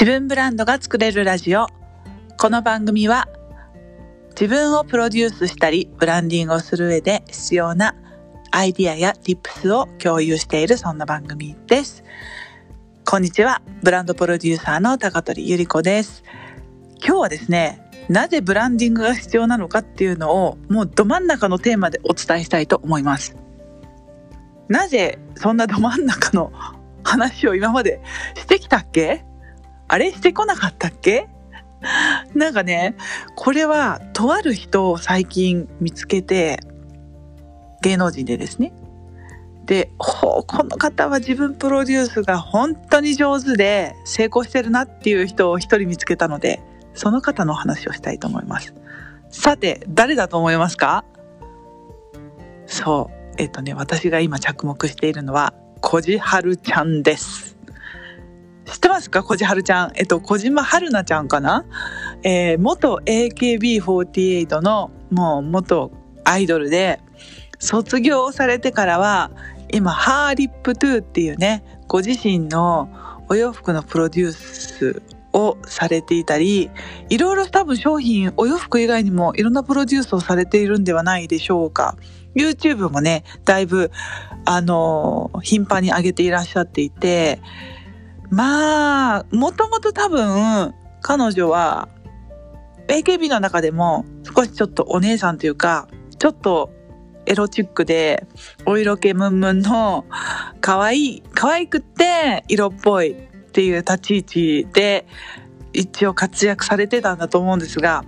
自分ブランドが作れるラジオ。この番組は自分をプロデュースしたり、ブランディングをする上で必要なアイディアや tips を共有しているそんな番組です。こんにちは。ブランドプロデューサーの高取ゆり子です。今日はですね、なぜブランディングが必要なのかっていうのをもうど真ん中のテーマでお伝えしたいと思います。なぜそんなど真ん中の話を今までしてきたっけ？あれしてこなかったっけ？なんかね、これはとある人を最近見つけて、芸能人でですね。で、ほう、この方は自分プロデュースが本当に上手で成功してるなっていう人を一人見つけたので、その方の話をしたいと思います。さて、誰だと思いますか？そう、えっとね、私が今着目しているのは、こじはるちゃんです。知ってますか？こじはるちゃん。えっと、小島春菜ちゃんかな？えー、元 AKB48 のもう元アイドルで、卒業されてからは、今、ハーリップトゥーっていうね、ご自身のお洋服のプロデュースをされていたり、いろいろ多分商品、お洋服以外にもいろんなプロデュースをされているんではないでしょうか。YouTube もね、だいぶ、あの、頻繁に上げていらっしゃっていて、まあ、もともと多分、彼女は、AKB の中でも少しちょっとお姉さんというか、ちょっとエロチックで、お色気ムンムンの、可愛い、可愛くって色っぽいっていう立ち位置で、一応活躍されてたんだと思うんですが、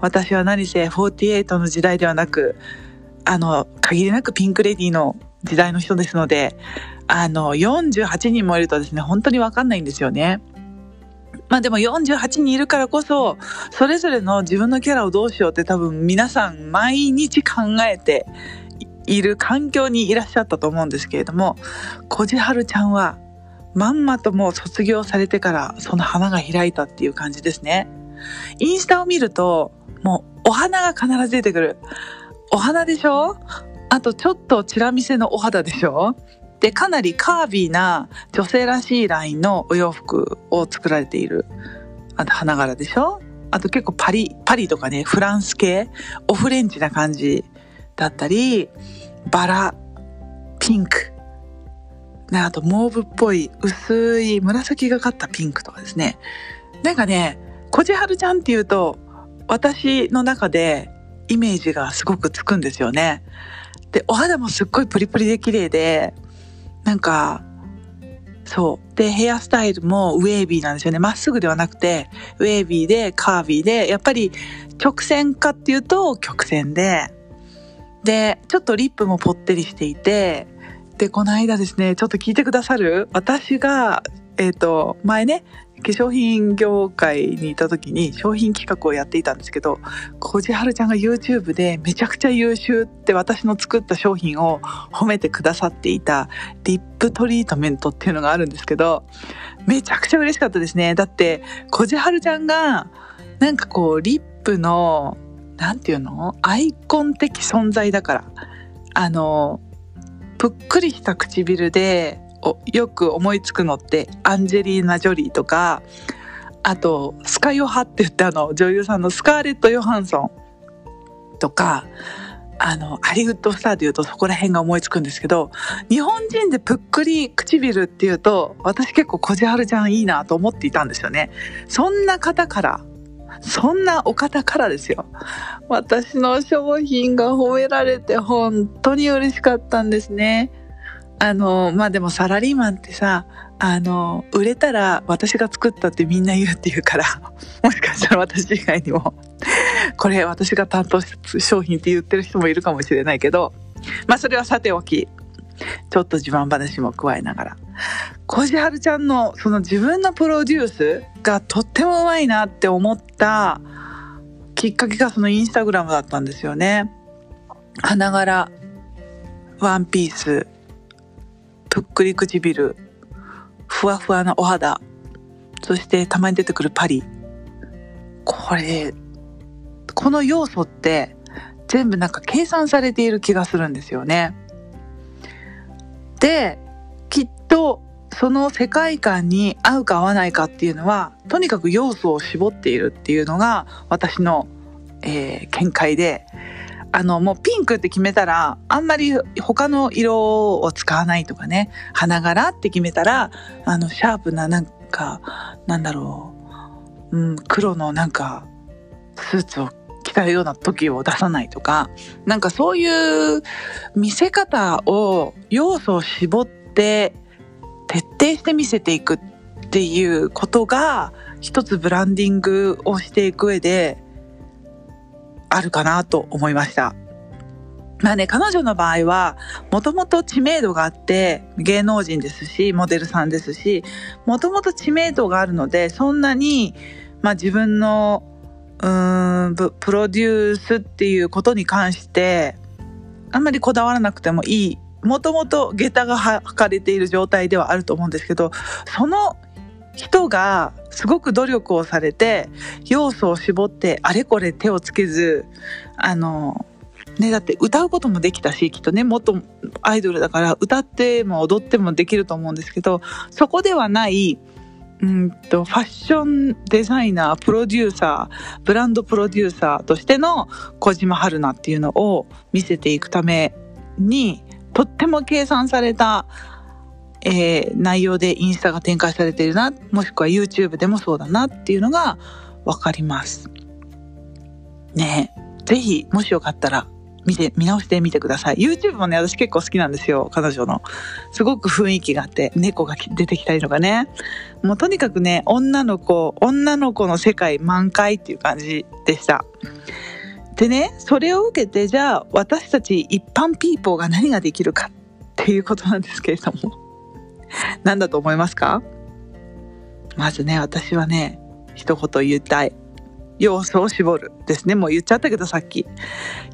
私は何せ48の時代ではなく、あの、限りなくピンクレディの時代の人ですので、あの、48人もいるとですね、本当にわかんないんですよね。まあでも48人いるからこそ、それぞれの自分のキャラをどうしようって多分皆さん毎日考えている環境にいらっしゃったと思うんですけれども、こじはるちゃんはまんまともう卒業されてからその花が開いたっていう感じですね。インスタを見ると、もうお花が必ず出てくる。お花でしょ？あとちょっとチラ見せのお肌でしょ？で、かなりカービーな女性らしいラインのお洋服を作られている。あと花柄でしょ？あと結構パリ、パリとかね、フランス系、オフレンジな感じだったり、バラ、ピンク、あとモーブっぽい薄い紫がかったピンクとかですね。なんかね、こじはるちゃんっていうと、私の中でイメージがすごくつくんですよね。で、お肌もすっごいプリプリで綺麗で、なんか、そう。で、ヘアスタイルもウェービーなんですよね。まっすぐではなくて、ウェービーで、カービーで、やっぱり曲線かっていうと曲線で、で、ちょっとリップもぽってりしていて、で、この間ですね、ちょっと聞いてくださる？私が、えっ、と、前ね、化粧品業界にいた時に商品企画をやっていたんですけど、こじはるちゃんが YouTube でめちゃくちゃ優秀って私の作った商品を褒めてくださっていたリップトリートメントっていうのがあるんですけど、めちゃくちゃ嬉しかったですね。だって、こじはるちゃんが、なんかこう、リップの、なんていうの？アイコン的存在だから。あの、ぷっくりした唇で、よく思いつくのってアンジェリーナ・ジョリーとかあとスカヨハって言ってあの女優さんのスカーレット・ヨハンソンとかあのハリウッドスターで言うとそこら辺が思いつくんですけど日本人でぷっくり唇っていうと私結構こじはるちゃんいいなと思っていたんですよね。そんな方からそんなお方からですよ。私の商品が褒められて本当に嬉しかったんですね。あの、まあ、でもサラリーマンってさ、あの、売れたら私が作ったってみんな言うって言うから、もしかしたら私以外にも、これ私が担当した商品って言ってる人もいるかもしれないけど、まあ、それはさておき、ちょっと自慢話も加えながら。こじはるちゃんのその自分のプロデュースがとってもうまいなって思ったきっかけがそのインスタグラムだったんですよね。花柄、ワンピース、ぷっくり唇、ふわふわなお肌、そしてたまに出てくるパリ。これ、この要素って全部なんか計算されている気がするんですよね。で、きっとその世界観に合うか合わないかっていうのはとにかく要素を絞っているっていうのが私の、えー、見解であのもうピンクって決めたらあんまり他の色を使わないとかね。花柄って決めたらあのシャープななんかなんだろう、うん、黒のなんかスーツを着たような時を出さないとか。なんかそういう見せ方を要素を絞って徹底して見せていくっていうことが一つブランディングをしていく上であるかなと思いました。まあね、彼女の場合は、もともと知名度があって、芸能人ですし、モデルさんですし、もともと知名度があるので、そんなに、まあ自分の、うん、プロデュースっていうことに関して、あんまりこだわらなくてもいいもともと下駄が履かれている状態ではあると思うんですけどその人がすごく努力をされて要素を絞ってあれこれ手をつけずあのねだって歌うこともできたしきっとねもっとアイドルだから歌っても踊ってもできると思うんですけどそこではないうんとファッションデザイナープロデューサーブランドプロデューサーとしての小島春菜っていうのを見せていくためにとっても計算された、えー、内容でインスタが展開されているな、もしくは YouTube でもそうだなっていうのがわかります。ねぜひ、もしよかったら、見て、見直してみてください。YouTube もね、私結構好きなんですよ、彼女の。すごく雰囲気があって、猫が出てきたりとかね。もうとにかくね、女の子、女の子の世界満開っていう感じでした。でね、それを受けて、じゃあ私たち一般ピーポーが何ができるかっていうことなんですけれども。何だと思いますか？まずね、私はね、一言言いたい。要素を絞るですね。もう言っちゃったけどさっき。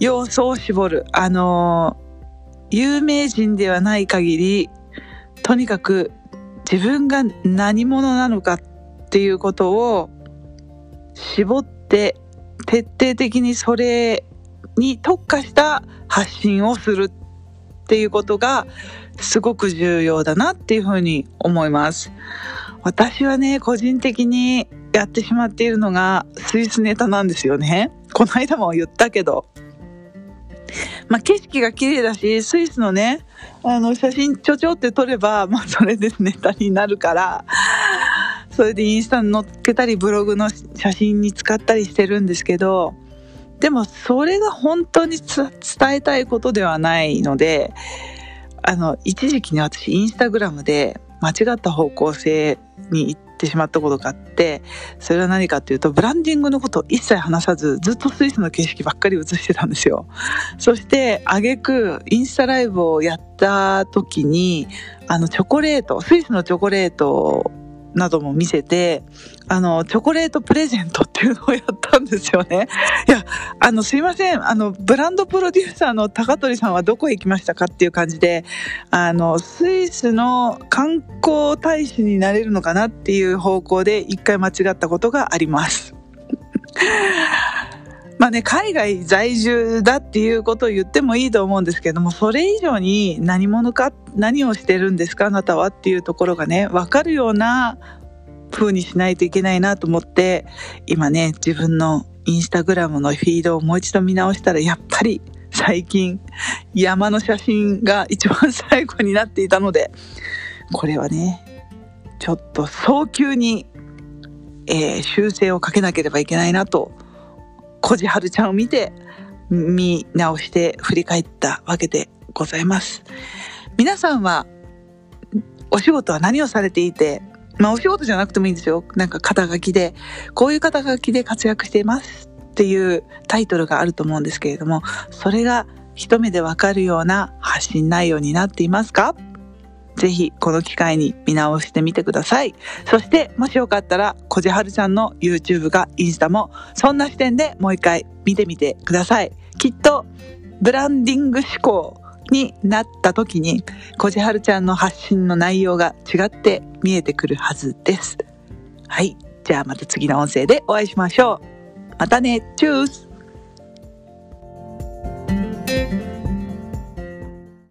要素を絞る。あのー、有名人ではない限り、とにかく自分が何者なのかっていうことを絞って徹底的にそれに特化した発信をするっっていうことがすごく重要だなっていうふうに思います。私はね、個人的にやってしまっているのがスイスネタなんですよね。この間も言ったけど。まあ、景色が綺麗だし、スイスのね、あの、写真ちょちょって撮れば、まあ、それでネタになるから、それでインスタに載っけたりブログの写真に使ったりしてるんですけどでもそれが本当に伝えたいことではないのであの一時期に私インスタグラムで間違った方向性に行ってしまったことがあってそれは何かっていうとブランディングのことを一切話さずずっとスイスの景色ばっかり映してたんですよ。そして挙句インスタライブをやった時にあのチョコレートスイスのチョコレートなども見せて、あの、チョコレートプレゼントっていうのをやったんですよね。いや、あの、すいません。あの、ブランドプロデューサーの高取さんはどこへ行きましたかっていう感じで、あの、スイスの観光大使になれるのかなっていう方向で一回間違ったことがあります。まあね、海外在住だっていうことを言ってもいいと思うんですけども、それ以上に何者か、何をしてるんですかあなたはっていうところがね、わかるような風にしないといけないなと思って、今ね、自分のインスタグラムのフィードをもう一度見直したら、やっぱり最近山の写真が一番最後になっていたので、これはね、ちょっと早急に、えー、修正をかけなければいけないなとこじはるちゃんを見て、見直して振り返ったわけでございます。皆さんは、お仕事は何をされていて、まあお仕事じゃなくてもいいんですよ。なんか肩書きで、こういう肩書きで活躍していますっていうタイトルがあると思うんですけれども、それが一目でわかるような発信内容になっていますか？ぜひこの機会に見直してみてください。そしてもしよかったら、こじはるちゃんの YouTube かインスタもそんな視点でもう一回見てみてください。きっとブランディング思考になった時に、こじはるちゃんの発信の内容が違って見えてくるはずです。はい。じゃあまた次の音声でお会いしましょう。またね。チュース